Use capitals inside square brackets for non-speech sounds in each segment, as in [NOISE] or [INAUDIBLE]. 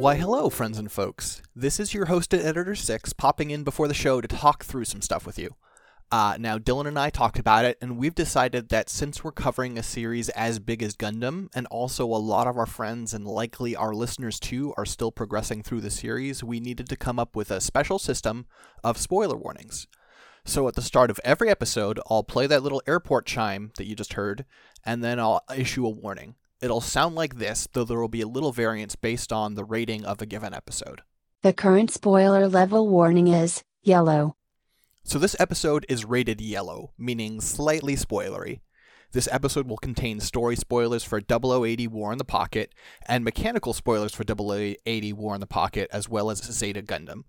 Why, hello, friends and folks. This is your host at Editor 6 popping in before the show to talk through some stuff with you. Uh, now, Dylan and I talked about it, and we've decided that since we're covering a series as big as Gundam, and also a lot of our friends and likely our listeners too are still progressing through the series, we needed to come up with a special system of spoiler warnings. So at the start of every episode, I'll play that little airport chime that you just heard, and then I'll issue a warning. It'll sound like this, though there will be a little variance based on the rating of a given episode. The current spoiler level warning is yellow. So this episode is rated yellow, meaning slightly spoilery. This episode will contain story spoilers for 0080 War in the Pocket and mechanical spoilers for 0080 War in the Pocket as well as Zeta Gundam.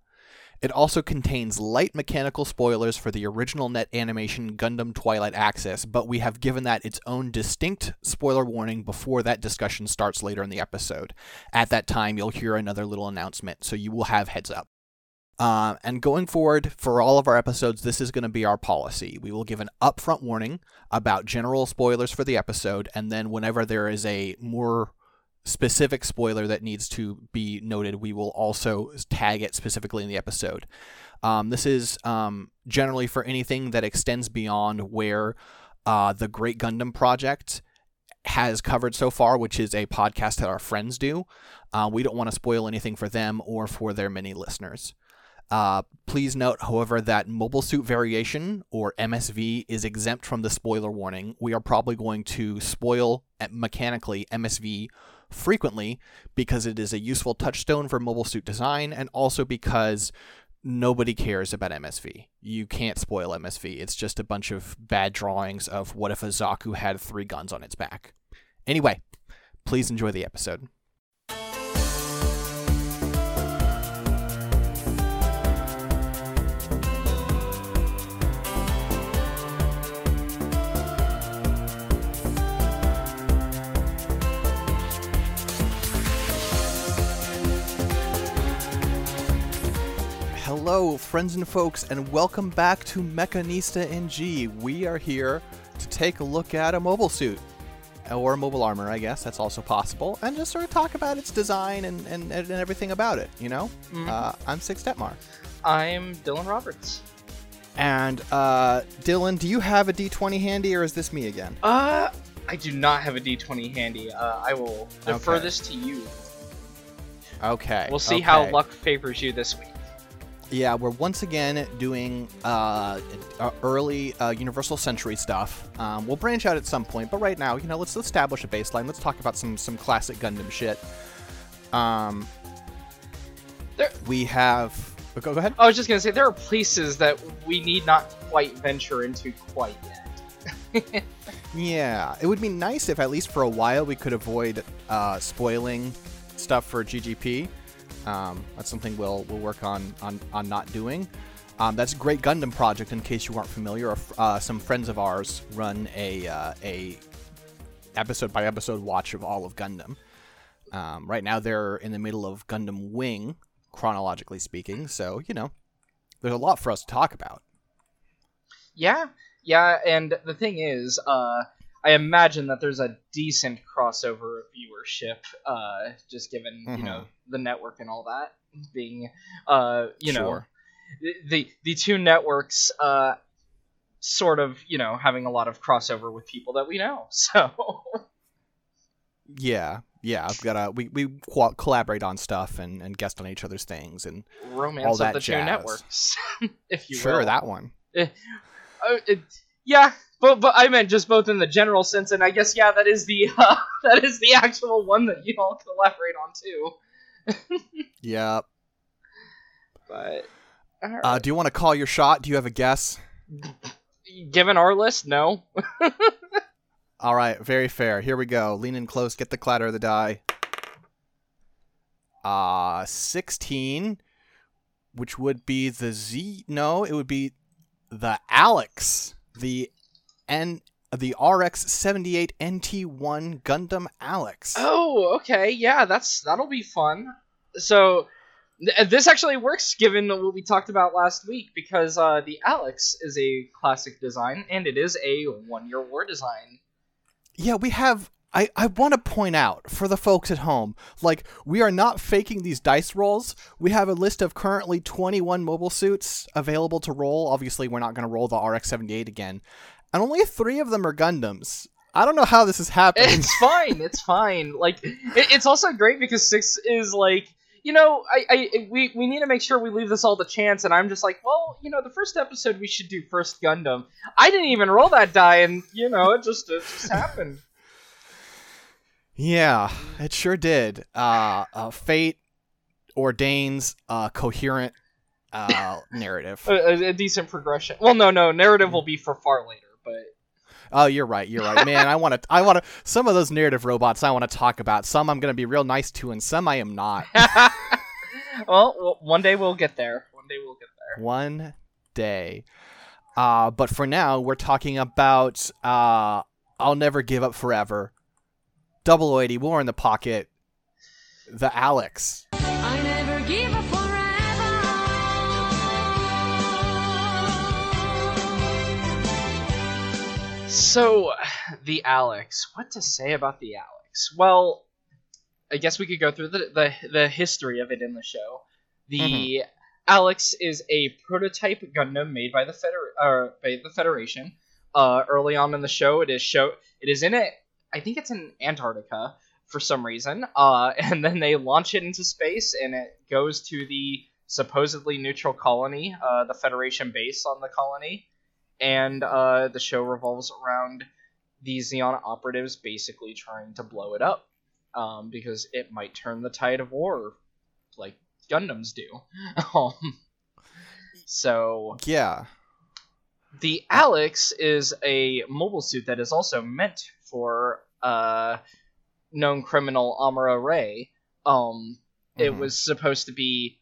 It also contains light mechanical spoilers for the original net animation Gundam Twilight Axis, but we have given that its own distinct spoiler warning before that discussion starts later in the episode. At that time, you'll hear another little announcement, so you will have heads up. Uh, and going forward for all of our episodes, this is going to be our policy. We will give an upfront warning about general spoilers for the episode, and then whenever there is a more specific spoiler that needs to be noted, we will also tag it specifically in the episode. Um, this is um, generally for anything that extends beyond where uh, the Great Gundam Project has covered so far, which is a podcast that our friends do. Uh, we don't want to spoil anything for them or for their many listeners. Uh, please note, however, that Mobile Suit Variation, or MSV, is exempt from the spoiler warning. We are probably going to spoil eh, mechanically MSV frequently because it is a useful touchstone for mobile suit design and also because nobody cares about MSV. You can't spoil MSV. It's just a bunch of bad drawings of what if a Zaku had three guns on its back. Anyway, please enjoy the episode. Hello, friends and folks, and welcome back to Mechanista NG. We are here to take a look at a mobile suit. Or mobile armor, I guess. That's also possible. And just sort of talk about its design and, and, and everything about it, you know? Mhm. Uh, I'm Six Detmar. I'm Dylan Roberts. And, uh, Dylan, do you have a D20 handy, or is this me again? Uh, I do not have a D20 handy. Uh, I will defer Okay. this to you. Okay. We'll see how luck favors you this week. Yeah, we're once again doing uh, uh, early uh, Universal Century stuff. Um, we'll branch out at some point, but right now, you know, let's establish a baseline. Let's talk about some some classic Gundam shit. Um, There- we have. oh, Go, go ahead. I was just gonna say there are places that we need not quite venture into quite yet. [LAUGHS] Yeah, it would be nice if at least for a while we could avoid uh, spoiling stuff for GGP. Um, that's something we'll we'll work on on, on not doing. Um, that's a Great Gundam Project. In case you aren't familiar, uh, some friends of ours run a uh, a episode by episode watch of all of Gundam. Um, right now, they're in the middle of Gundam Wing, chronologically speaking. So you know, there's a lot for us to talk about. Yeah, yeah, and the thing is, uh, I imagine that there's a decent crossover of viewership, uh, just given you know the network and all that being, uh, you know, Sure. the, the the two networks, uh, sort of you know having a lot of crossover with people that we know. [LAUGHS] So Yeah, yeah. I've got to we we co- collaborate on stuff and and guest on each other's things and romance All of that the jazz. two networks, [LAUGHS] if you sure will. that one. Uh, it, yeah, but but I meant just both in the general sense, and I guess yeah, that is the [LAUGHS] uh, that is the actual one that you all collaborate on too. [LAUGHS] Yeah. But alright. Uh, do you want to call your shot? Do you have a guess? given our list, no. [LAUGHS] All right, very fair. Here we go. Lean in close. Get the clatter of the die. Uh, sixteen, which would be the Z. No, it would be the Alex, the N, the RX seventy eight NT one Gundam Alex. Oh, okay, yeah, that's that'll be fun. So th- this actually works given what we talked about last week because uh, the Alex is a classic design and it is a one-year war design. Yeah, we have I, I want to point out for the folks at home, like, we are not faking these dice rolls. We have a list of currently 21 mobile suits available to roll. Obviously, we're not going to roll the RX 78 again. And only three of them are Gundams. I don't know how this is happening. It's [LAUGHS] fine. It's fine. Like, it, it's also great because six is like, you know, I, I, we, we need to make sure we leave this all to chance. And I'm just like, well, you know, the first episode we should do first Gundam. I didn't even roll that die, and you know, it just, it just happened. Yeah, it sure did. Uh, uh, fate ordains a coherent uh, narrative. [LAUGHS] A, a, a decent progression. Well, no, no, narrative will be for far later, but. Oh, you're right. You're right, man. I want to. I want to. Some of those narrative robots I want to talk about. Some I'm going to be real nice to, and some I am not. [LAUGHS] well, one day we'll get there. One day we'll get there. One day. Uh, but for now, we're talking about uh, I'll never give up forever. 0080 War in the Pocket. The Alex. So, [SIGHS] the Alex. What to say about the Alex? Well, I guess we could go through the the, the history of it in the show. The Mhm. Alex is a prototype Gundam made by the Feder- uh, by the Federation. Uh, early on in the show, it is show it is in it. I think it's in Antarctica for some reason. Uh, [LAUGHS] and then they launch it into space, and it goes to the supposedly neutral colony, uh, the Federation base on the colony, and uh, the show revolves around these Zeon operatives basically trying to blow it up um, because it might turn the tide of war, like Gundams do. [LAUGHS] um, so Yeah. the Alex is a mobile suit that is also meant for uh, known criminal Amuro Ray. Um, It Mhm. was supposed to be,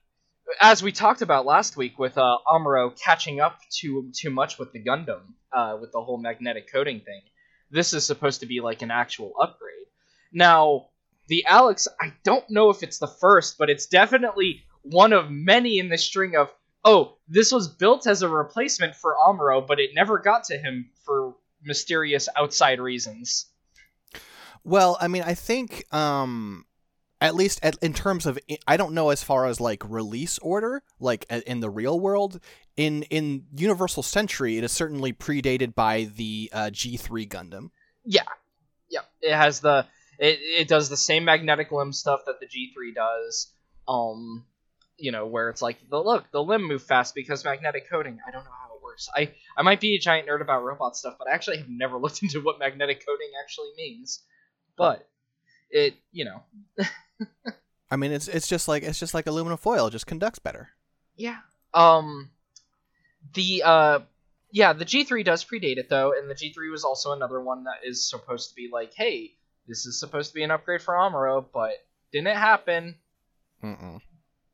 as we talked about last week, with uh, Amuro catching up too too much with the Gundam, uh, with the whole magnetic coating thing. This is supposed to be like an actual upgrade. Now, the Alex, I don't know if it's the first, but it's definitely one of many in the string of oh, this was built as a replacement for Amuro, but it never got to him for mysterious outside reasons. Well, I mean, I think um at least at, in terms of I don't know as far as like release order, like in the real world, in in Universal Century, it is certainly predated by the uh, G3 Gundam. Yeah, yeah. It has the it, it does the same magnetic limb stuff that the G3 does. Um, you know, where it's like the look the limb move fast because magnetic coating. I don't know how it works. I I might be a giant nerd about robot stuff, but I actually have never looked [LAUGHS] into what magnetic coating actually means. But it, you know, [LAUGHS] I mean, it's it's just like it's just like aluminum foil, it just conducts better. Yeah. Um the uh yeah, the G3 does predate it though, and the G3 was also another one that is supposed to be like, hey, this is supposed to be an upgrade for Amuro, but didn't happen. Mm-mm.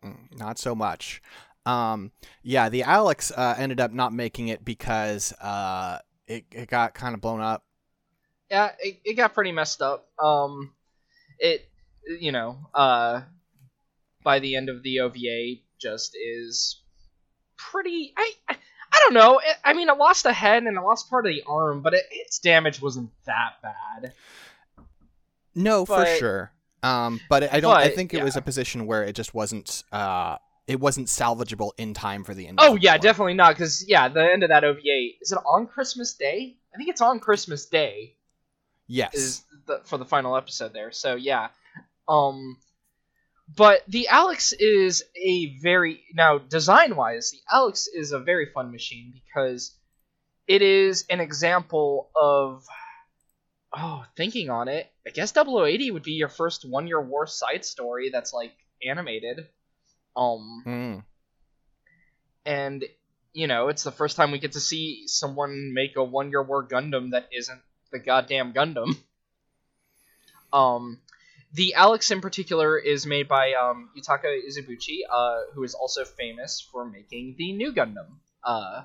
Mm, not so much. Um, yeah, the Alex uh, ended up not making it because uh, it it got kind of blown up. Yeah, it, it got pretty messed up. Um it you know, uh by the end of the OVA just is pretty I I, I don't know. It, I mean, it lost a head and it lost part of the arm, but it, its damage wasn't that bad. No, But- for sure. Um, but I don't. I think it was a position where it just wasn't. Uh, it wasn't salvageable in time for the end. of Oh yeah, definitely not. Because yeah, the end of that OVA is it on Christmas Day? I think it's on Christmas Day Yes. is the, for the final episode there. So yeah, um, but the Alex is a very now design wise, the Alex is a very fun machine because it is an example of oh thinking on it. I guess 0080 would be your first one year war side story that's like animated. Um, Mm. and you know it's the first time we get to see someone make a one year war gundam that isn't the goddamn gundam [LAUGHS] um the alex in particular is made by um, yutaka izubuchi uh, who is also famous for making the Nu gundam. Uh,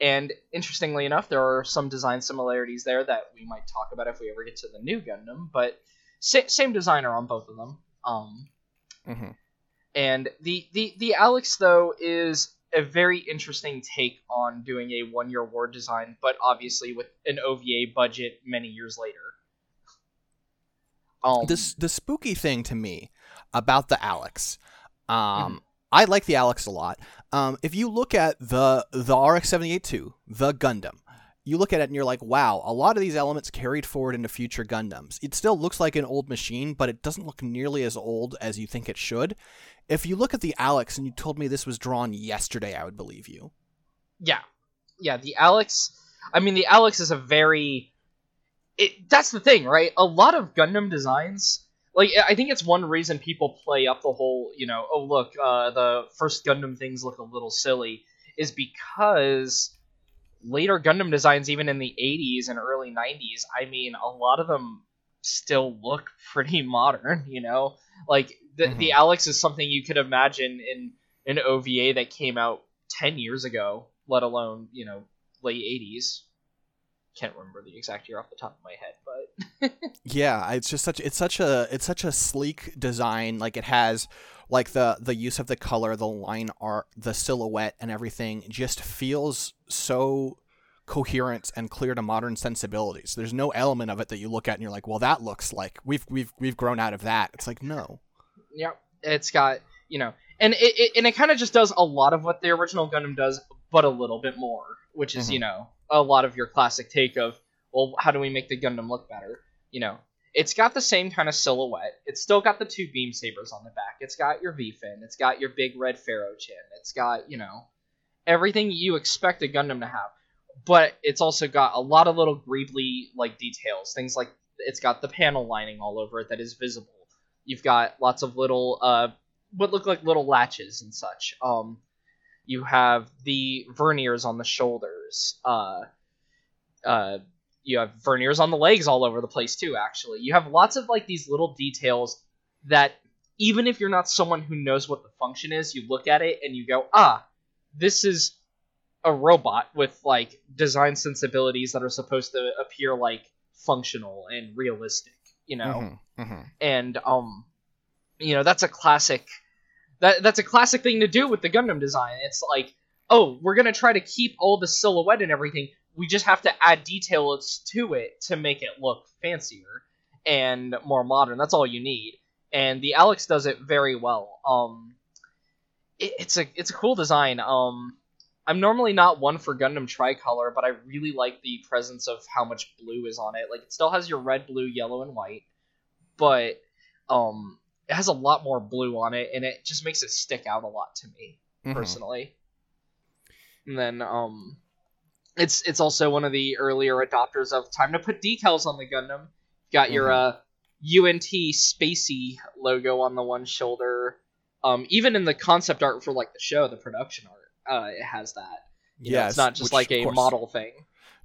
and interestingly enough there are some design similarities there that we might talk about if we ever get to the Nu gundam but sa- same designer on both of them. Um, hmm and the, the, the Alex, though, is a very interesting take on doing a one year war design, but obviously with an OVA budget many years later. Um, this the spooky thing to me about the Alex. Um, Mm-hmm. I like the Alex a lot. Um, if you look at the the RX seventy eight two, the Gundam, you look at it and you're like, wow, a lot of these elements carried forward into future Gundams. It still looks like an old machine, but it doesn't look nearly as old as you think it should. If you look at the Alex and you told me this was drawn yesterday, I would believe you. yeah, yeah. The Alex. I mean, the Alex is a very. It. That's the thing, right? A lot of Gundam designs. Like, I think it's one reason people play up the whole, you know, oh look, uh, the first Gundam things look a little silly, is because later Gundam designs, even in the 80s and early 90s, I mean, a lot of them still look [LAUGHS] pretty modern, you know? Like, the, the Mhm. Alex is something you could imagine in an OVA that came out 10 years ago, let alone, you know, late 80s. Can't remember the exact year off the top of my head, but [LAUGHS] Yeah, it's just such it's such a it's such a sleek design. Like it has like the the use of the color, the line art, the silhouette, and everything just feels so coherent and clear to modern sensibilities. There's no element of it that you look at and you're like, well, that looks like we've we've we've grown out of that. It's like no. Yep, it's got you know, and it, it and it kind of just does a lot of what the original Gundam does, but a little bit more, which is Mhm. you know a lot of your classic take of well, how do we make the Gundam look better? You know, it's got the same kind of silhouette. It's still got the two beam sabers on the back. It's got your V fin. It's got your big red Pharaoh chin. It's got you know everything you expect a Gundam to have, but it's also got a lot of little greebly like details. Things like it's got the panel lining all over it that is visible. You've got lots of little uh what look like little latches and such. Um you have the verniers on the shoulders. Uh uh you have verniers on the legs all over the place too actually. You have lots of like these little details that even if you're not someone who knows what the function is, you look at it and you go, "Ah, this is a robot with like design sensibilities that are supposed to appear like functional and realistic, you know." Mhm, mhm. and um you know that's a classic that that's a classic thing to do with the Gundam design. It's like, oh, we're gonna try to keep all the silhouette and everything. We just have to add details to it to make it look fancier and more modern. That's all you need. And the Alex does it very well. Um, it, it's a it's a cool design. Um, I'm normally not one for Gundam tricolor, but I really like the presence of how much blue is on it. Like it still has your red, blue, yellow, and white, but um, it has a lot more blue on it, and it just makes it stick out a lot to me Mhm. personally. And then um, it's it's also one of the earlier adopters of time to put decals on the Gundam. Got your uh, UNT Spacy logo on the one shoulder. Um, even in the concept art for like the show, the production art, uh, it has that. You know, it's not just which, like a model thing.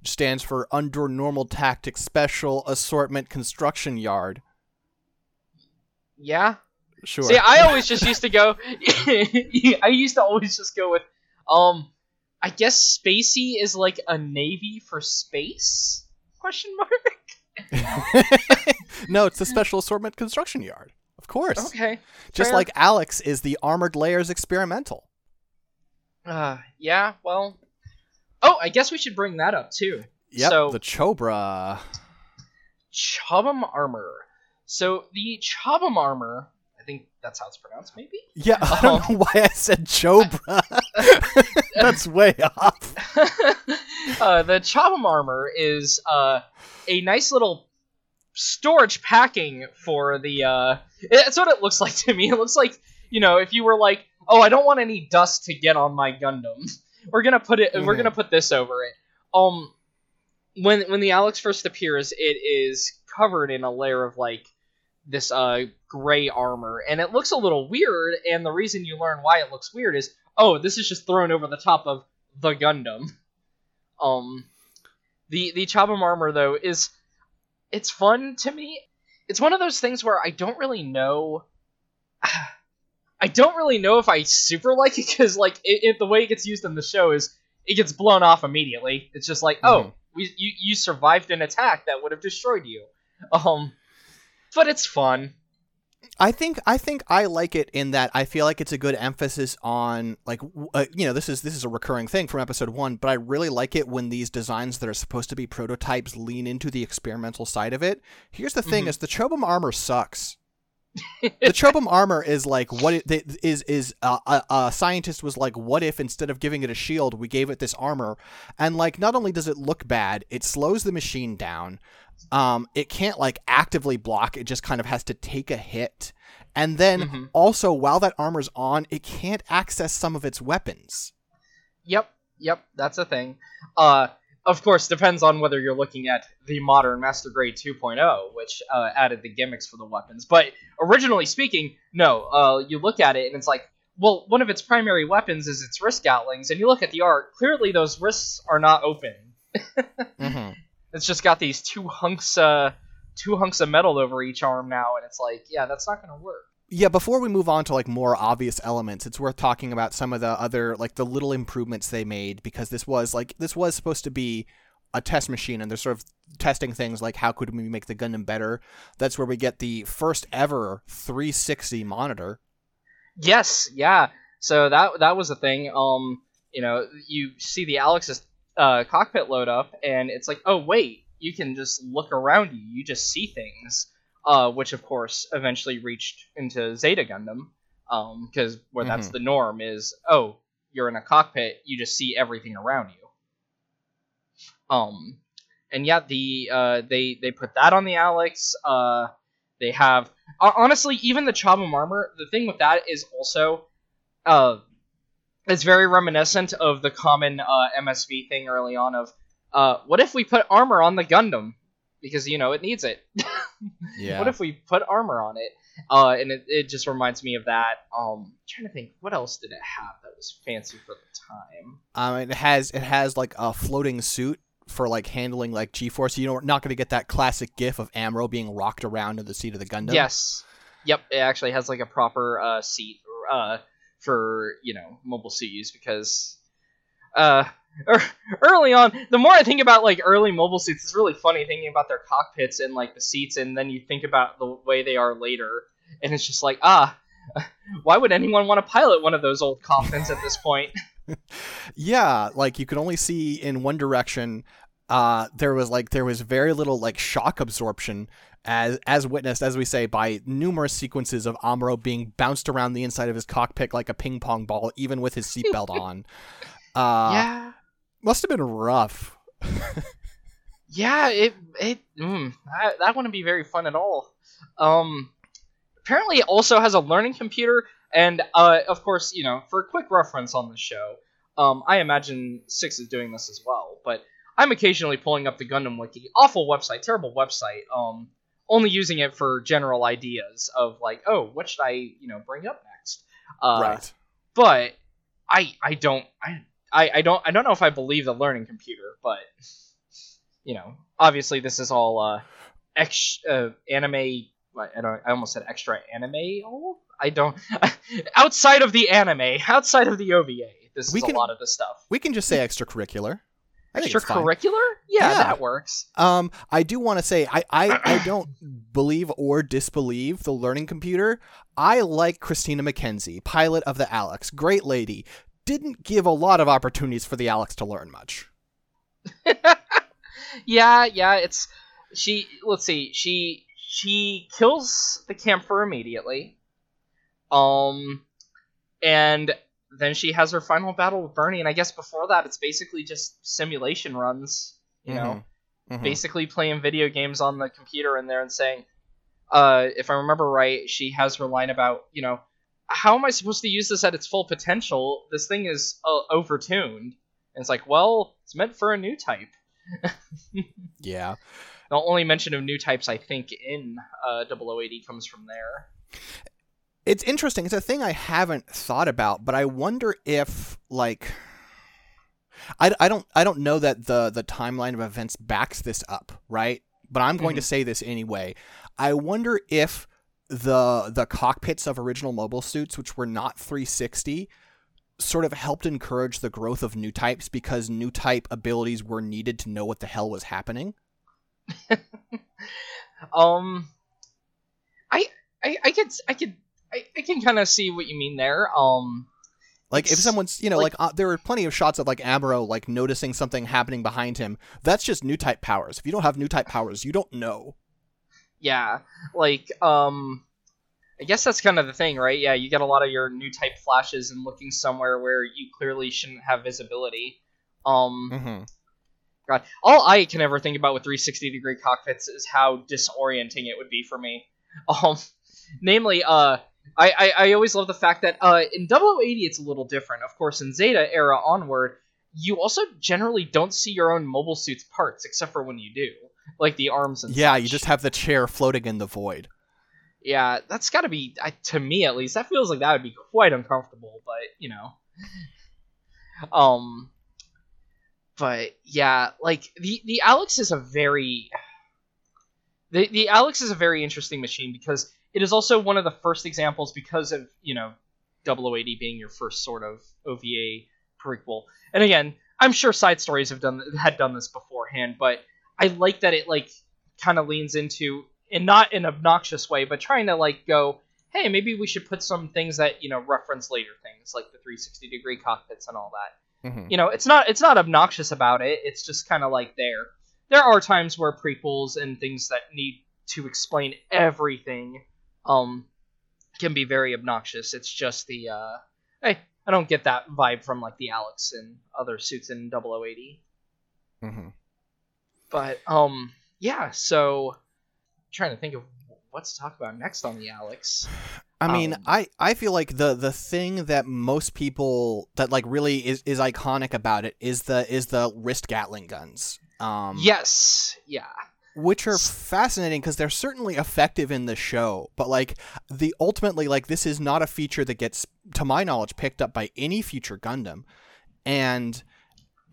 stands for Under Normal Tactics Special Assortment Construction Yard. Yeah. Sure. See, I always just used to go. [LAUGHS] I used to always just go with, um, I guess Spacy is like a navy for space? Question mark. [LAUGHS] no, it's the Special Assortment Construction Yard. Of course. Okay. Just fair. like Alex is the Armored Layers Experimental. Uh, yeah. Well. Oh, I guess we should bring that up too. Yeah. So- the Chobra. Chobham armor. So the Chobham armor, I think that's how it's pronounced, maybe. Yeah, I don't Oh. know why I said Chobra. [LAUGHS] That's way off. [LAUGHS] uh, the Chobham armor is uh, a nice little storage packing for the. Uh, that's what it looks like to me. It looks like you know if you were like, oh, I don't want any dust to get on my Gundam. [LAUGHS] We're gonna put it. We're Mhm. gonna put this over it. Um, when when the Alex first appears, it is covered in a layer of like this uh gray armor, and it looks a little weird. And the reason you learn why it looks weird is, oh, this is just thrown over the top of the Gundam. Um, the the Chobham armor though is it's fun to me. It's one of those things where I don't really know. [SIGHS] I don't really know if I super like it because like it, it, the way it gets used in the show is it gets blown off immediately. It's just like, oh, Mhm. we, you you survived an attack that would have destroyed you. Um, but it's fun. I think I think I like it in that I feel like it's a good emphasis on like uh, you know this is this is a recurring thing from episode 1 but I really like it when these designs that are supposed to be prototypes lean into the experimental side of it. Here's the thing Mhm. is the Chobham armor sucks. the Chobham [LAUGHS] armor is like what it they- is is uh, a, a scientist was like what if instead of giving it a shield we gave it this armor and like not only does it look bad it slows the machine down um it can't like actively block it just kind of has to take a hit and then Mhm. also while that armor's on it can't access some of its weapons Yep, yep, that's a thing. Uh, of course, depends on whether you're looking at the modern Master Grade 2.0, which uh, added the gimmicks for the weapons. But originally speaking, no. Uh, you look at it and it's like, well, one of its primary weapons is its wrist gatlings, and you look at the art. Clearly, those wrists are not open. [LAUGHS] mm-hmm. It's just got these two hunks, uh, two hunks of metal over each arm now, and it's like, yeah, that's not gonna work. Yeah, before we move on to like more obvious elements, it's worth talking about some of the other like the little improvements they made because this was like this was supposed to be a test machine and they're sort of testing things like how could we make the Gundam better. That's where we get the first ever 360 monitor. Yes, yeah. So that that was a thing. Um, you know, you see the Alex's uh, cockpit load up, and it's like, oh wait, you can just look around you. You just see things. Uh, which of course eventually reached into Zeta Gundam, um, because where that's the norm is, oh, you're in a cockpit, you just see everything around you. Um, and yeah, the uh, they they put that on the Alex. Uh, they have honestly, even the Chobham armor. The thing with that is also, uh, it's very reminiscent of the common uh, MSV thing early on of, uh, what if we put armor on the Gundam because you know it needs it. [LAUGHS] Yeah. What if we put armor on it? Uh, and it, it just reminds me of that. Um, trying to think, what else did it have that was fancy for the time? um, it has it has like a floating suit for like handling like G-force. You're not going to get that classic gif of Amuro being rocked around in the seat of the Gundam. Yes. Yep. It actually has like a proper uh, seat uh, for you know mobile suit use because uh, er, early on, the more I think about like early mobile suits, it's really funny thinking about their cockpits and like the seats, and then you think about the way they are later, and it's just like ah. [LAUGHS] Why would anyone want to pilot one of those old coffins at this point? [LAUGHS] Yeah, like you could only see in one direction. Uh, there was like there was very little like shock absorption, as as witnessed as we say by numerous sequences of Amuro being bounced around the inside of his cockpit like a ping pong ball, even with his seatbelt [LAUGHS] on. Uh, yeah, must have been rough. Yeah, it it mm, that, that wouldn't be very fun at all. Um, apparently, it also has a learning computer, and uh, of course, you know, for a quick reference on the show, um, I imagine Six is doing this as well. But I'm occasionally pulling up the Gundam Wiki, awful website, terrible website. Um, only using it for general ideas of like, oh, what should I, you know, bring up next? Uh, right. But I I don't I, I I don't I don't know if I believe the learning computer, but you know, obviously this is all uh, ex uh, anime. I don't. I almost said extra anime. Oh, I don't. [LAUGHS] outside of the anime, outside of the OVA, this We is can- a lot of the stuff. We can just say extracurricular. I think. Extracurricular? Yeah, Yeah. that works. Um, I do want to say I, I, I [COUGHS] don't believe or disbelieve the learning computer. I like Christina Mackenzie, pilot of the Alex, great lady. Didn't give a lot of opportunities for the Alex to learn much. [LAUGHS] yeah, yeah. It's she. Let's see. She she kills the Kampfer immediately. Um, and then she has her final battle with Bernie, and I guess before that, it's basically just simulation runs. You know, Mhm. basically playing video games on the computer in there and saying, uh, if I remember right, she has her line about, you know, how am I supposed to use this at its full potential? This thing is uh, overtuned. And it's like, well, it's meant for a new type. [LAUGHS] Yeah. The only mention of new types, I think, in uh, 0080 comes from there. It's interesting. It's a thing I haven't thought about, but I wonder if like I, I don't I don't know that the the timeline of events backs this up, right? But I'm going to say this anyway. I wonder if the the cockpits of original mobile suits which were not 360 sort of helped encourage the growth of new types because new type abilities were needed to know what the hell was happening. [LAUGHS] Um, I I, I could I could I, I can kind of see what you mean there. Um, Like if someone's, you know, like, like- uh, there are plenty of shots of like Amuro like noticing something happening behind him. That's just new type powers. If you don't have new type powers, you don't know. yeah, like um, I guess that's kind of the thing, right? Yeah, you get a lot of your new type flashes and looking somewhere where you clearly shouldn't have visibility. Um, Mm-hmm. God, all I can ever think about with 360 degree cockpits is how disorienting it would be for me. [LAUGHS] Um, namely, uh, I, I, I always love the fact that uh, in 0080 it's a little different. Of course, in Zeta era onward, you also generally don't see your own mobile suit's parts, except for when you do, like the arms and Yeah, such. you just have the chair floating in the void. Yeah, that's got to be I, to me at least. That feels like that would be quite uncomfortable, but you know. Um but yeah, like the the Alex is a very the the Alex is a very interesting machine because it is also one of the first examples because of, you know, 0080 being your first sort of OVA prequel. And again, I'm sure side stories have done had done this beforehand, but I like that it like kind of leans into and not in an obnoxious way, but trying to like go, hey, maybe we should put some things that you know reference later things, like the 360 degree cockpits and all that. Mm-hmm. You know, it's not it's not obnoxious about it. It's just kind of like there. There are times where prequels and things that need to explain everything, um, can be very obnoxious. It's just the uh, hey, I don't get that vibe from like the Alex and other suits in 0080. Mm-hmm. But um, yeah. So, I'm trying to think of what to talk about next on the Alex. I mean, Um, I, I feel like the the thing that most people that like really is, is iconic about it is the is the wrist Gatling guns. Um, yes. Yeah. Which are fascinating because they're certainly effective in the show but like the ultimately like this is not a feature that gets to my knowledge picked up by any future gundam and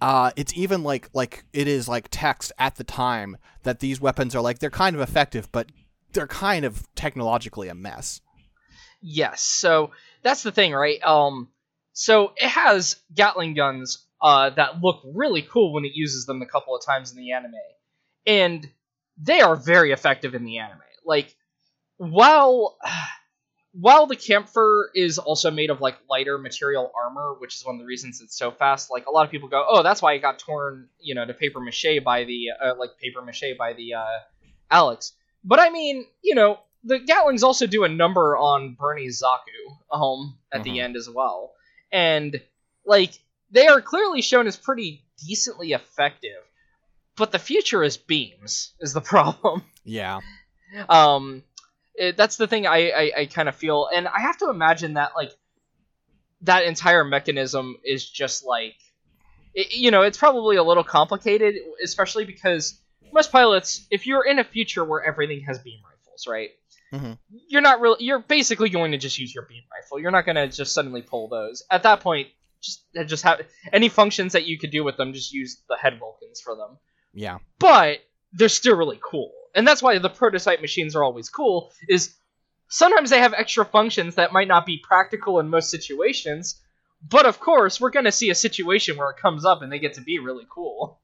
uh it's even like like it is like text at the time that these weapons are like they're kind of effective but they're kind of technologically a mess Yes. So that's the thing, right? Um, so it has Gatling guns uh, that look really cool when it uses them a couple of times in the anime, and they are very effective in the anime. Like, while while the Kampfer is also made of like lighter material armor, which is one of the reasons it's so fast. Like a lot of people go, "Oh, that's why it got torn," you know, to paper mache by the uh, like paper mache by the uh, Alex. But I mean, you know, the Gatlings also do a number on Bernie's Zaku um at the Mhm. end as well, and like they are clearly shown as pretty decently effective. But the future is beams is the [LAUGHS] problem. Yeah. Um it, that's the thing i i, I kind of feel and i have to imagine that like that entire mechanism is just like it, you know it's probably a little complicated especially because most pilots if you're in a future where everything has beam rifles right? Mhm. you're not really you're basically going to just use your beam rifle. You're not going to just suddenly pull those. At that point just just have any functions that you could do with them just use the head vulcans for them yeah but they're still really cool. And that's why the prototype machines are always cool is sometimes they have extra functions that might not be practical in most situations, but of course, we're going to see a situation where it comes up and they get to be really cool.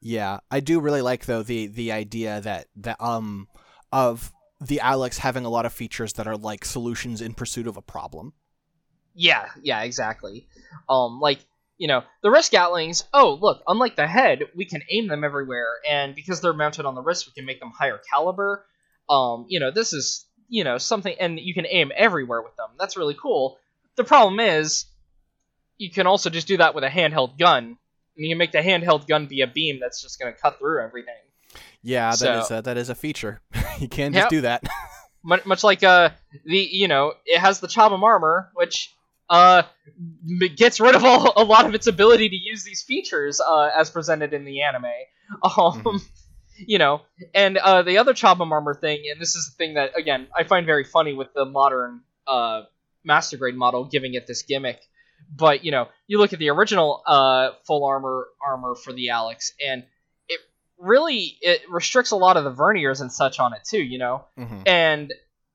Yeah, I do really like though the the idea that that um of the Alex having a lot of features that are like solutions in pursuit of a problem. Yeah, yeah, exactly. Um like, you know, the wrist gatlings, oh, look, unlike the head, we can aim them everywhere and because they're mounted on the wrist, we can make them higher caliber. Um, you know, this is, you know, something and you can aim everywhere with them. That's really cool. The problem is you can also just do that with a handheld gun. And you can make the handheld gun be a beam that's just going to cut through everything. Yeah, that So- is a, that is a feature. [LAUGHS] you can just Yep. do that. [LAUGHS] much, much like uh the you know it has the Chobham armor, which uh gets rid of all, a lot of its ability to use these features uh, as presented in the anime. [LAUGHS] Um, Mhm. you know, and uh, the other Chobham armor thing, and this is the thing that again I find very funny with the modern uh master grade model giving it this gimmick. But you know, you look at the original uh full armor armor for the Alex, and it really it restricts a lot of the verniers and such on it too. You know Mhm. and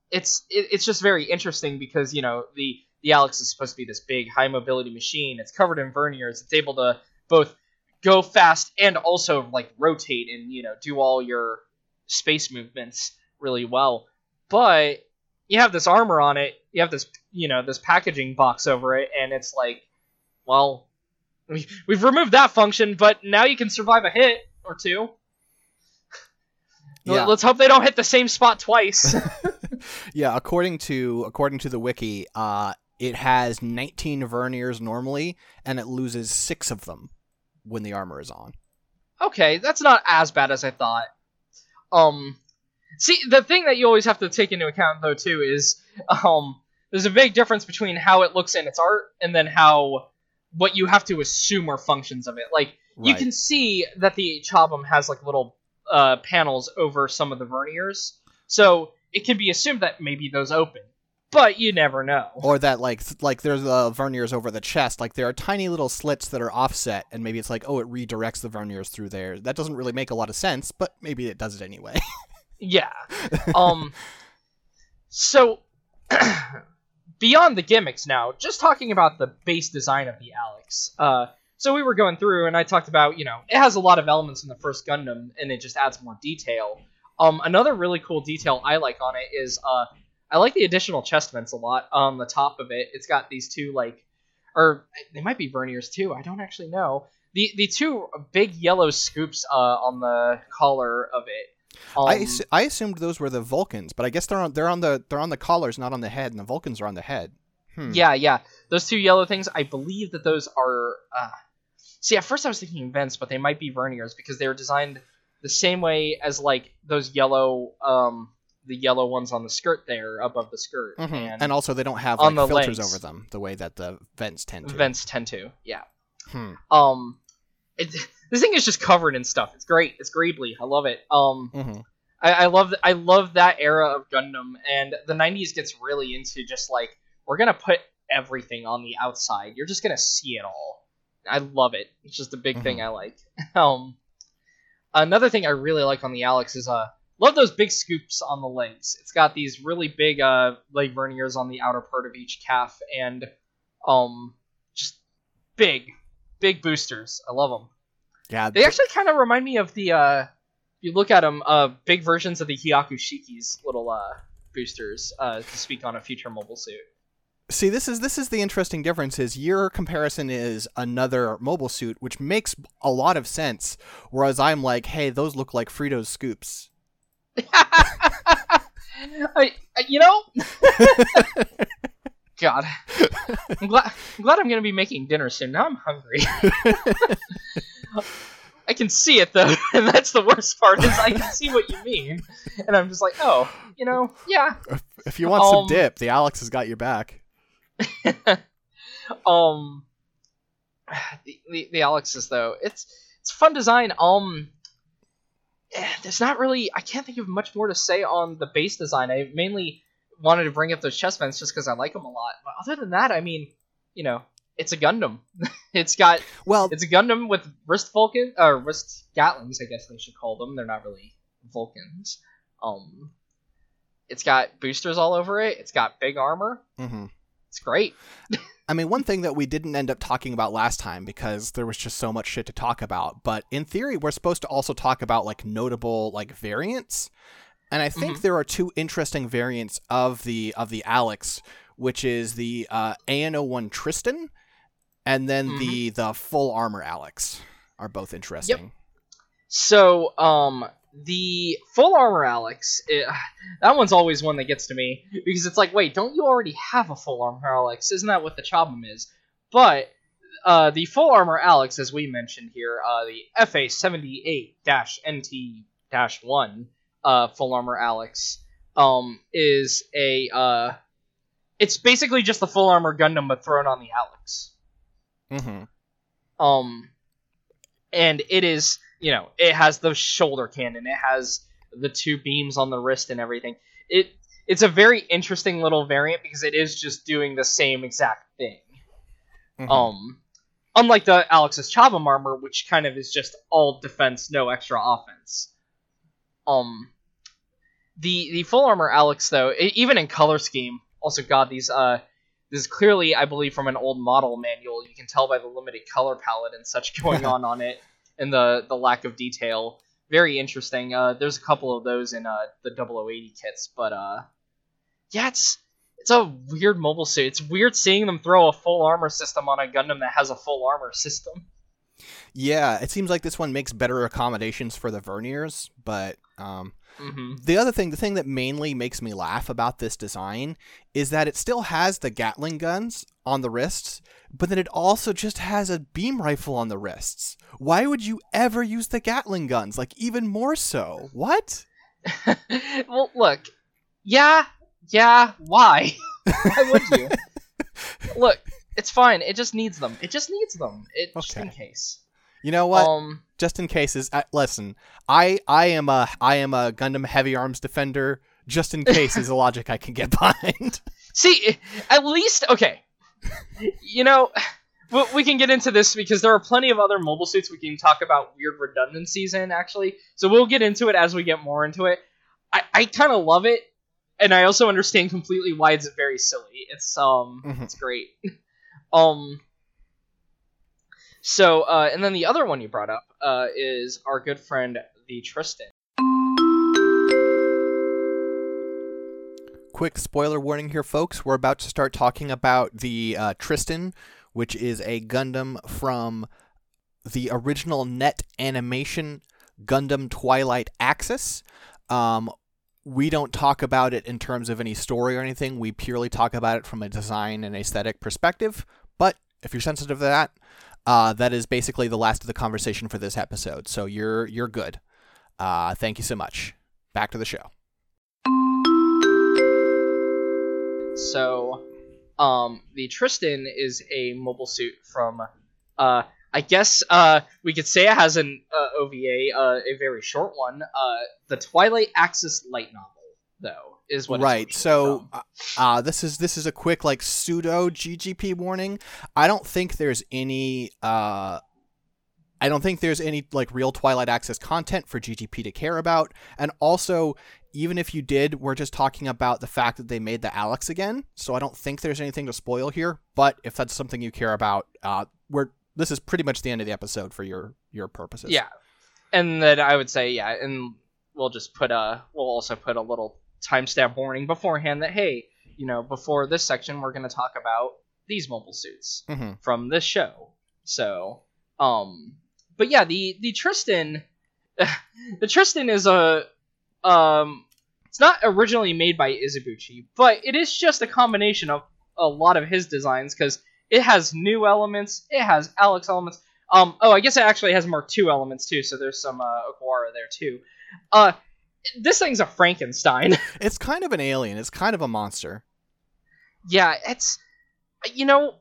it's it, it's just very interesting because you know the the Alex is supposed to be this big high mobility machine. It's covered in verniers. It's able to both go fast and also like rotate and you know do all your space movements really well. But you have this armor on it, you have this you know this packaging box over it, and it's like, well, we, we've removed that function, but now you can survive a hit or two. Yeah. Let's hope they don't hit the same spot twice. [LAUGHS] Yeah, according to according to the wiki, uh, it has 19 verniers normally, and it loses six of them when the armor is on. okay, that's not as bad as I thought. Um, see, the thing that you always have to take into account though too is um, there's a big difference between how it looks in its art and then how what you have to assume are functions of it. Like you can see that the Chobham has like little uh, panels over some of the verniers, so it can be assumed that maybe those open, but you never know. Or that like like there's the verniers over the chest, like there are tiny little slits that are offset, and maybe it's like oh it redirects the verniers through there. That doesn't really make a lot of sense, but maybe it does it anyway. [LAUGHS] Yeah. Um. so, [CLEARS THROAT] beyond the gimmicks now, just talking about the base design of the Alex. Uh, so we were going through, and I talked about, you know, it has a lot of elements in the first Gundam, and it just adds more detail. Um, another really cool detail I like on it is, uh, I like the additional chest vents a lot. On the top of it, it's got these two like, or they might be verniers too. I don't actually know. The the two big yellow scoops uh, on the collar of it. Um, I, I assumed those were the Vulcans, but I guess they're on they're on the they're on the collars, not on the head, and the Vulcans are on the head. Hmm. Yeah, yeah. Those two yellow things, I believe that those are. Uh... See, at first I was thinking vents, but they might be verniers because they were designed the same way as like those yellow, um, the yellow ones on the skirt there above the skirt, Mhm. and, And, also they don't have like the filters legs. over them the way that the vents tend to. vents tend to. Yeah. Hmm. Um, it, this thing is just covered in stuff. It's great. It's greebly. I love it. Um, Mhm. I, I love I love that era of Gundam, and the '90s gets really into just like we're gonna put everything on the outside. You're just gonna see it all. I love it. It's just a big thing I like. [LAUGHS] Um, another thing I really like on the Alex is uh love those big scoops on the legs. It's got these really big uh leg verniers on the outer part of each calf, and um just big big boosters. I love them. Yeah, They actually kind of remind me of the uh if you look at them uh big versions of the Hyaku Shiki's little uh boosters uh to speak on a future mobile suit. See, this is this is the interesting difference. Is your comparison is another mobile suit, which makes a lot of sense. Whereas I'm like, hey, those look like Fritos scoops. [LAUGHS] I, I- you know [LAUGHS] God. I'm glad I'm glad I'm gonna be making dinner soon. Now I'm hungry. [LAUGHS] I can see it though, and that's the worst part is I can see what you mean. And I'm just like, oh, you know, yeah. If you want Um, some dip, the Alex has got your back. um [SIGHS] the, the the Alexes though it's it's fun design um there's not really I can't think of much more to say on the base design. I mainly wanted to bring up those chest vents just because I like them a lot. But other than that I mean you know it's a Gundam. [LAUGHS] It's got Well, it's a Gundam with wrist Vulcan or wrist Gatlings I guess they should call them. They're not really Vulcans. Um it's got boosters all over it. It's got big armor. Mm-hmm. it's great [LAUGHS] I mean, one thing that we didn't end up talking about last time because there was just so much shit to talk about, but in theory, we're supposed to also talk about like notable like variants. And I think there are two interesting variants of the of the Alex, which is the uh, ANO1 Tristan, and then the the full armor Alex are both interesting. Yep. So, um, the full armor Alex, it, [SIGHS] that one's always one that gets to me because it's like, wait, don't you already have a full armor Alex? Isn't that what the Chobham is? But uh, the full armor Alex, as we mentioned here, uh, the FA seventy eight NT one, uh, full armor Alex, um, is a uh, it's basically just the full armor Gundam but thrown on the Alex. Mm-hmm. Um, and it is, you know, it has the shoulder cannon, it has the two beams on the wrist and everything. It it's a very interesting little variant because it is just doing the same exact thing. Mhm. Um, unlike the Alex's Chobham armor, which kind of is just all defense, no extra offense. Um, the the full armor Alex though, e- even in color scheme, also got these. Uh, this is clearly, I believe, from an old model manual. You can tell by the limited color palette and such [LAUGHS] going on on it, and the the lack of detail. Very interesting. Uh, there's a couple of those in uh, the 0080 kits, but uh, yeah, it's it's a weird mobile suit. It's weird seeing them throw a full armor system on a Gundam that has a full armor system. Yeah, it seems like this one makes better accommodations for the verniers, but um, hmm the other thing, the thing that mainly makes me laugh about this design is that it still has the Gatling guns on the wrists, but then it also just has a beam rifle on the wrists. Why would you ever use the Gatling guns? Like even more so. What? [LAUGHS] well, look, yeah, yeah. Why? [LAUGHS] why would you? [LAUGHS] look, it's fine. It just needs them. It just needs them. It just in case. You know what? Um, just in case is uh, listen. I I am a I am a Gundam heavy arms defender. Just in case is a [LAUGHS] logic I can get behind. see, at least okay. You know, we, we can get into this because there are plenty of other mobile suits we can talk about weird redundancies in actually. So we'll get into it as we get more into it. I, I kind of love it, and I also understand completely why it's very silly. It's um, Mhm. it's great. [LAUGHS] um. So, uh, and then the other one you brought up uh, is our good friend the Tristan. Quick spoiler warning here, folks. We're about to start talking about the uh, Tristan, which is a Gundam from the original net animation Gundam Twilight Axis. Um, we don't talk about it in terms of any story or anything. We purely talk about it from a design and aesthetic perspective. But if you're sensitive to that, uh, that is basically the last of the conversation for this episode. So you're you're good. Uh, thank you so much. Back to the show. So, um, the Tristan is a mobile suit from, uh, I guess, uh, we could say it has an uh, OVA, uh, a very short one. Uh, the Twilight Axis light novel, though, is what. right. So, uh, uh, this is this is a quick like pseudo GGP warning. I don't think there's any. Uh, I don't think there's any like real Twilight Axis content for GGP to care about. And also, even if you did, we're just talking about the fact that they made the Alex again. So I don't think there's anything to spoil here. But if that's something you care about, uh, we're this is pretty much the end of the episode for your your purposes. Yeah, and then I would say yeah, and we'll just put a we'll also put a little timestamp warning beforehand that hey, you know, before this section we're going to talk about these mobile suits. hmm from this show. So, um, but yeah, the the Tristan, [LAUGHS] the Tristan is a, um, it's not originally made by Izubuchi, but it is just a combination of a lot of his designs because it has Nu elements, it has Alex elements. Um, oh, I guess it actually has Mark II elements too, so there's some uh, Okawara there too. Uh, this thing's a Frankenstein. [LAUGHS] It's kind of an alien. It's kind of a monster. yeah, it's, you know,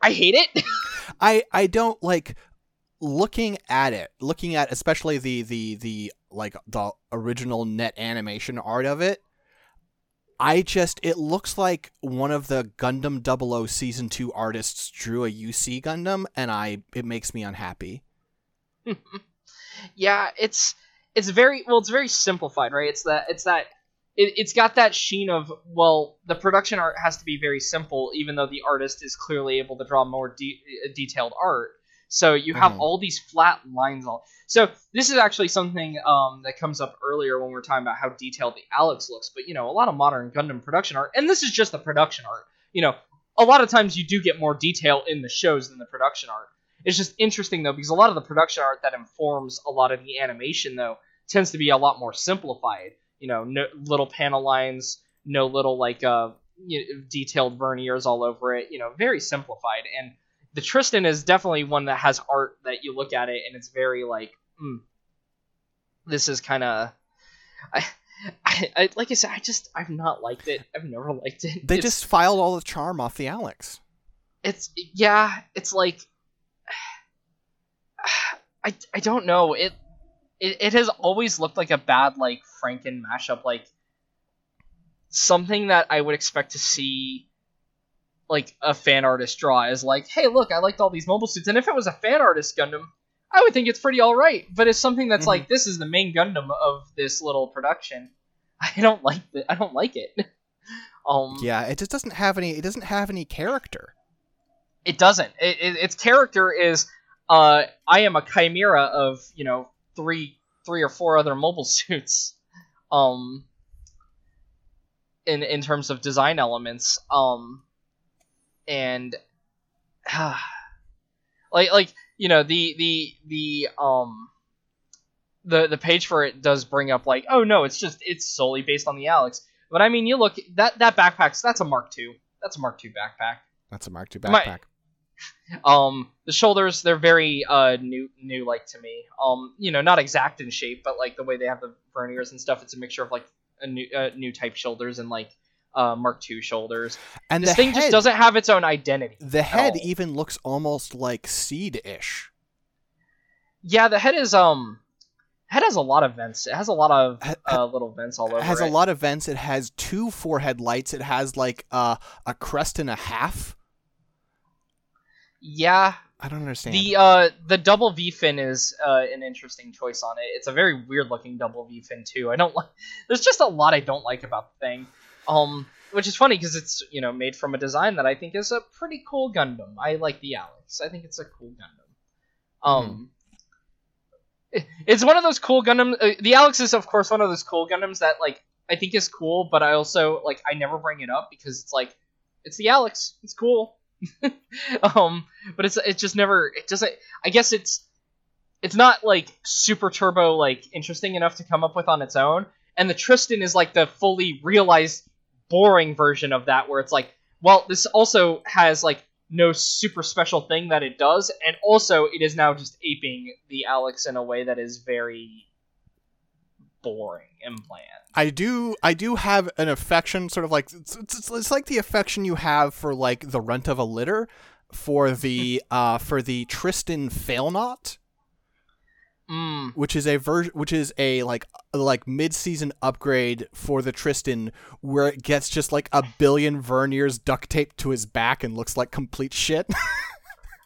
I hate it. [LAUGHS] I I don't like looking at it, looking at especially the the the like the original net animation art of it. I just it looks like one of the Gundam 00 season 2 artists drew a UC Gundam and I it makes me unhappy. [LAUGHS] yeah, it's it's very well, it's very simplified, right? It's that it's that it, it's got that sheen of well, the production art has to be very simple, even though the artist is clearly able to draw more de- uh, detailed art. So you have Mhm. all these flat lines. All so this is actually something um, that comes up earlier when we're talking about how detailed the Alex looks. But you know, a lot of modern Gundam production art, and this is just the production art. You know, a lot of times you do get more detail in the shows than the production art. It's just interesting though because a lot of the production art that informs a lot of the animation though tends to be a lot more simplified. You know, no little panel lines, no little like uh you know, detailed verniers all over it. You know, very simplified. And the Tristan is definitely one that has art that you look at it and it's very like, mm, this is kind of. I, [LAUGHS] I, I, like I said, I just I've not liked it. I've never [LAUGHS] liked it. They It's- just filed all the charm off the Alex. it's yeah it's like [SIGHS] i i don't know it it, it has always looked like a bad like franken mashup like something that i would expect to see like a fan artist draw is like hey look i liked all these mobile suits and if it was a fan artist gundam i would think it's pretty all right but it's something that's Mhm. like this is the main gundam of this little production [LAUGHS] i don't like it i don't like it um Yeah, it just doesn't have any it doesn't have any character. It doesn't. It, it, its character is, uh, I am a chimera of you know three, three or four other mobile [LAUGHS] suits. Um, in in terms of design elements. Um, and [SIGHS] like like you know the the the um the the page for it does bring up like oh no it's just it's solely based on the Alex. But I mean you look that that backpack's that's a Mark II. That's a Mark II backpack. That's a Mark II backpack. Um, the shoulders they're very uh Nu Nu like to me. Um, you know, not exact in shape, but like the way they have the verniers and stuff, it's a mixture of like a new uh, new type shoulders and like uh Mark II shoulders. and this the thing head, just doesn't have its own identity. The head all. even looks almost like seed-ish. Yeah, the head is um head has a lot of vents. It has a lot of uh, little vents all over. It has it. a lot of vents. It has two forehead lights. It has like uh, a crest and a half. Yeah, I don't understand. the uh the double V fin is uh an interesting choice on it. It's a very weird looking double V fin too. I don't like. There's just a lot I don't like about the thing. Um, which is funny because it's you know made from a design that I think is a pretty cool Gundam. I like the Alex. I think it's a cool Gundam. Um. it- [LAUGHS] It's one of those cool Gundam. Uh, the Alex is, of course, one of those cool Gundams that, like, I think is cool, but I also like I never bring it up because it's like, it's the Alex. It's cool. [LAUGHS] um, but it's it just never it doesn't. I guess it's it's not like super turbo like interesting enough to come up with on its own. And the Tristan is like the fully realized boring version of that, where it's like, well, this also has like no super special thing that it does, and also it is now just aping the Alex in a way that is very boring and bland. I do I do have an affection, sort of like it's, it's, it's like the affection you have for like the rent of a litter for the [LAUGHS] uh for the Tristan Failnaught, Mm. which is a version which is a like like mid-season upgrade for the Tristan where it gets just like a billion verniers duct taped to his back and looks like complete shit. [LAUGHS]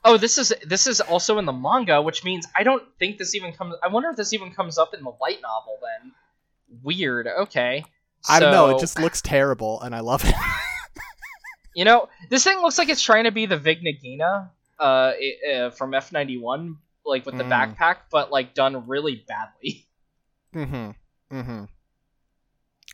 Oh, this is this is also in the manga, which means I don't think this even comes. I wonder if this even comes up in the light novel. Then, weird. Okay. I don't know, it just looks terrible and I love it. [LAUGHS] You know, this thing looks like it's trying to be the Vigna Ghina uh, uh from F ninety one, like with the Mm. backpack, but like done really badly. Mm-hmm. Mm-hmm.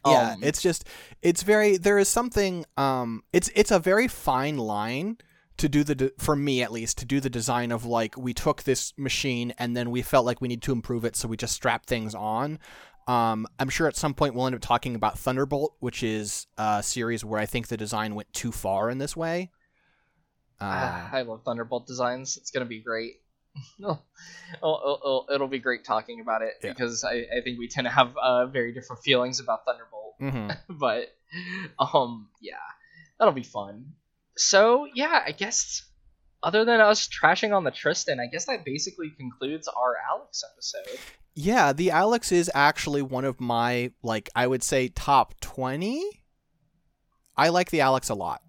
Yeah, Um, it's just it's very there is something um it's it's a very fine line to do the de- for me at least to do the design of like we took this machine and then we felt like we need to improve it so we just strapped things on. Um I'm sure at some point we'll end up talking about Thunderbolt, which is a series where I think the design went too far in this way. Ah, Uh, I love Thunderbolt designs. It's gonna be great. it'll, [LAUGHS] it'll, it'll be great talking about it Yeah. because I, I think we tend to have uh, very different feelings about Thunderbolt. mhm. [LAUGHS] but um yeah that'll be fun so yeah i guess other than us trashing on the tristan i guess that basically concludes our alex episode Yeah, the Alex is actually one of my like I would say top 20. I like the Alex a lot.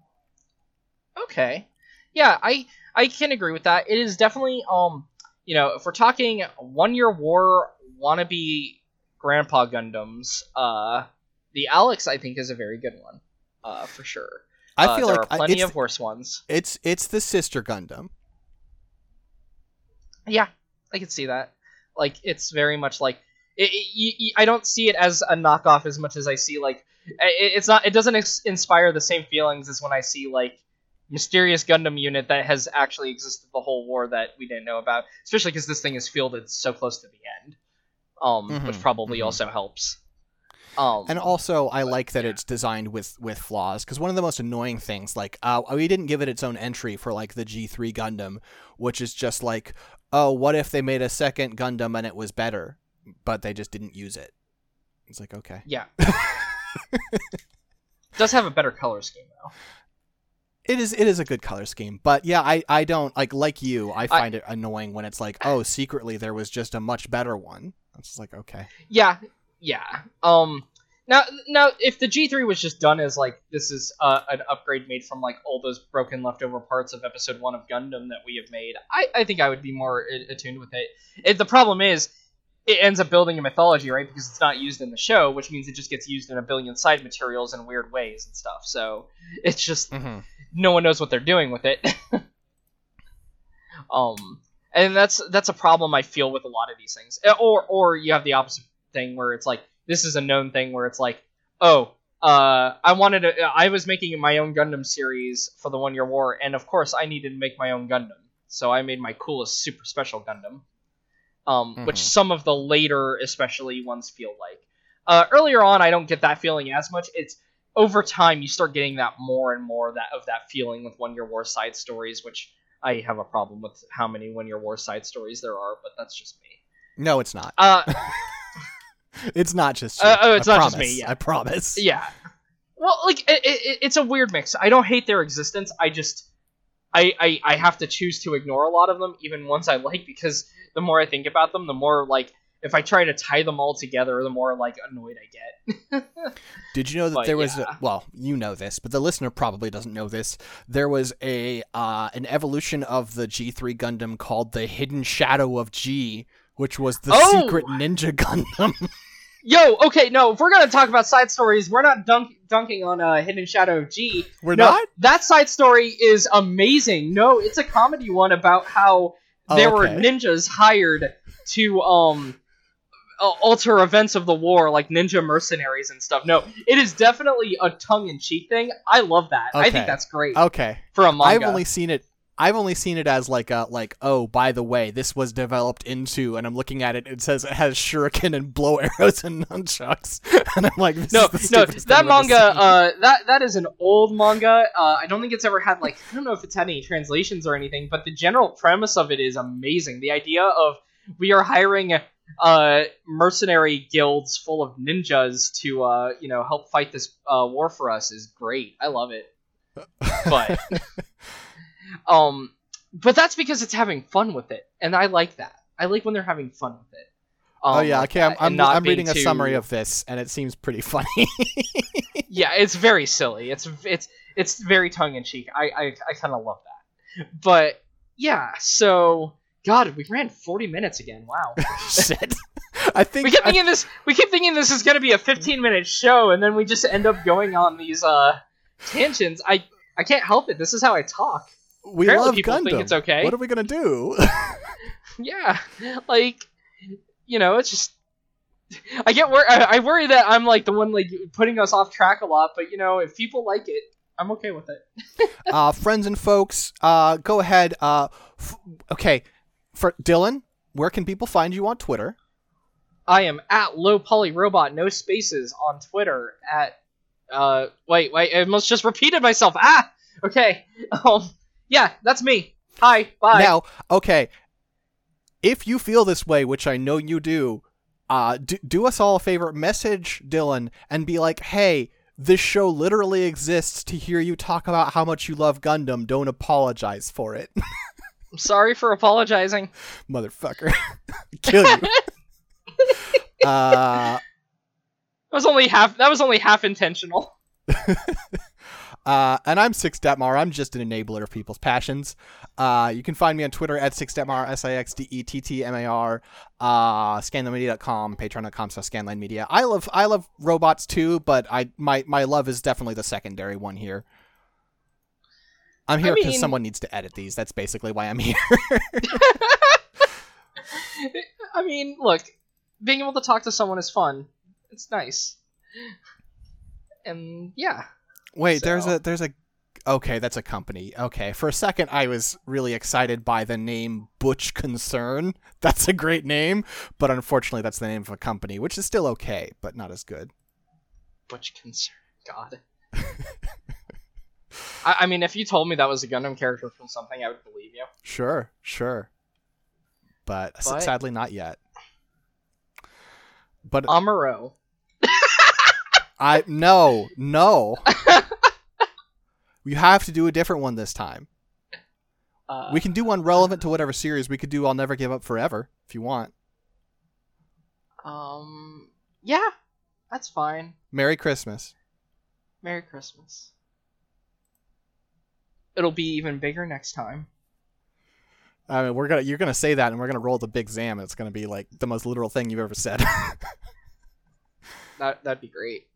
okay yeah i i can agree with that it is definitely um you know if we're talking one year war wannabe grandpa gundams uh the alex i think is a very good one uh for sure I Uh, feel there like plenty of worse ones it's it's the sister Gundam. Yeah, I can see that. Like it's very much like it, it, I don't see it as a knockoff as much as I see like it, it's not. It doesn't ex- inspire the same feelings as when I see like mysterious Gundam unit that has actually existed the whole war that we didn't know about. Especially because this thing is fielded so close to the end, um, which Mhm, probably mhm. also helps. Um, And also, I but, like that yeah. it's designed with with flaws because one of the most annoying things, like, uh, we didn't give it its own entry for like the G3 Gundam, which is just like, oh, what if they made a second Gundam and it was better, but they just didn't use it? It's like, okay, yeah, [LAUGHS] does have a better color scheme though. it is it is a good color scheme, but yeah, I I don't like like you, I find it annoying when it's like, oh, secretly there was just a much better one. It's just like, okay, Yeah, yeah. Um, now, now, if the G three was just done as like this is uh, an upgrade made from like all those broken leftover parts of Episode One of Gundam that we have made, I, I think I would be more attuned with it. it. The problem is, it ends up building a mythology, right? Because it's not used in the show, which means it just gets used in a billion side materials in weird ways and stuff. So it's just mm-hmm. no one knows what they're doing with it. [LAUGHS] um, and that's that's a problem I feel with a lot of these things. Or or you have the opposite thing where it's like this is a known thing where it's like, oh, uh, I wanted to. I was making my own Gundam series for the One Year War, and of course, I needed to make my own Gundam. So I made my coolest Super Special Gundam, um, which Mhm. some of the later, especially ones, feel like. Uh, earlier on, I don't get that feeling as much. It's over time you start getting that more and more that of that feeling with One Year War side stories, which I have a problem with how many One Year War side stories there are, but that's just me. No, it's not. Uh, [LAUGHS] It's not just you. Uh, oh, it's I not just me, yeah. I promise. Yeah. Well, like it, it, it's a weird mix. I don't hate their existence. I just I, I I have to choose to ignore a lot of them, even ones I like, because the more I think about them, the more like if I try to tie them all together, the more like annoyed I get. [LAUGHS] Did you know that But, there was? yeah. A, well, you know this, but the listener probably doesn't know this. There was a uh, an evolution of the G3 Gundam called the Hidden Shadow of G, which was the Oh! secret ninja [LAUGHS] Gundam. Yo, okay, no, if we're gonna talk about side stories, we're not dunk, dunking on uh, Hidden Shadow of G. We're no, not. That side story is amazing. No, it's a comedy one about how Oh, there were ninjas hired to um alter events of the war, like ninja mercenaries and stuff. No, it is definitely a tongue-in-cheek thing. I love that. I think that's great Okay, for a manga. I've only seen it. I've only seen it as like a like oh by the way this was developed into and I'm looking at it it says it has shuriken and blow [LAUGHS] arrows and nunchucks [LAUGHS] and I'm like this no, no, that manga, uh, that that is an old manga. Uh, I don't think it's ever had like I don't know if it's had any translations or anything, but the general premise of it is amazing. The idea of we are hiring uh mercenary guilds full of ninjas to uh you know help fight this uh war for us is great. I love it. [LAUGHS] But um, but that's because it's having fun with it, and I like that. I like when they're having fun with it. Um, oh yeah like okay I'm I'm, not I'm reading a too- summary of this and it seems pretty [LAUGHS] funny. yeah, it's very silly. It's it's it's very tongue in cheek. I I, I kind of love that. But yeah, so God, we ran forty minutes again. Wow. [LAUGHS] Shit. I think we keep I- thinking this. We keep thinking this is gonna be a fifteen minute show, and then we just end up going on these uh tangents. I I can't help it. This is how I talk. We apparently love people Gundam. think it's okay. What are we gonna do? [LAUGHS] Yeah, like you know, it's just. I get wor- I I worry that I'm like the one like putting us off track a lot, but you know, if people like it, I'm okay with it. [LAUGHS] uh, friends and folks, uh, go ahead. Uh, f- okay, for Dylan, where can people find you on Twitter? I am at low poly robot, no spaces on Twitter. At uh, wait, wait, I almost just repeated myself. Ah, okay. [LAUGHS] Um, yeah, that's me. Hi, bye. Now, okay, if you feel this way, which I know you do, uh, do, do us all a favor, message Dylan and be like, hey. This show literally exists to hear you talk about how much you love Gundam. Don't apologize for it, [LAUGHS] I'm sorry for apologizing. motherfucker. [LAUGHS] Kill you. [LAUGHS] uh, That was only half. That was only half intentional. Uh, and I'm Six Dettmar. I'm just an enabler of people's passions. Uh, you can find me on Twitter at Six Dettmar, S I X D E T T M A R. Uh, scanlinemedia.com, patreon.com slash scanlinemedia. I love I love robots too, but I my my love is definitely the secondary one here. I'm here because mean- someone needs to edit these. That's basically why I'm here. [LAUGHS] I mean, look, being able to talk to someone is fun. It's nice. And yeah, Wait, there's a there's a okay, that's a company. Okay, for a second I was really excited by the name Butch Concern. [LAUGHS] That's a great name, but unfortunately that's the name of a company, which is still okay, but not as good. Butch concern. God. I, I mean, if you told me that was a Gundam character from something, I would believe you. Sure, sure, but, But- sadly not yet. But Amuro. I no no. [LAUGHS] you have to do a different one this time. Uh, We can do one relevant to whatever series. We could do I'll Never Give Up Forever if you want. Um. Yeah, that's fine. Merry Christmas. Merry Christmas. It'll be even bigger next time. I mean, we're gonna you're gonna say that, and we're gonna roll the big Zam. It's gonna be like the most literal thing you've ever said. [LAUGHS] That that'd be great.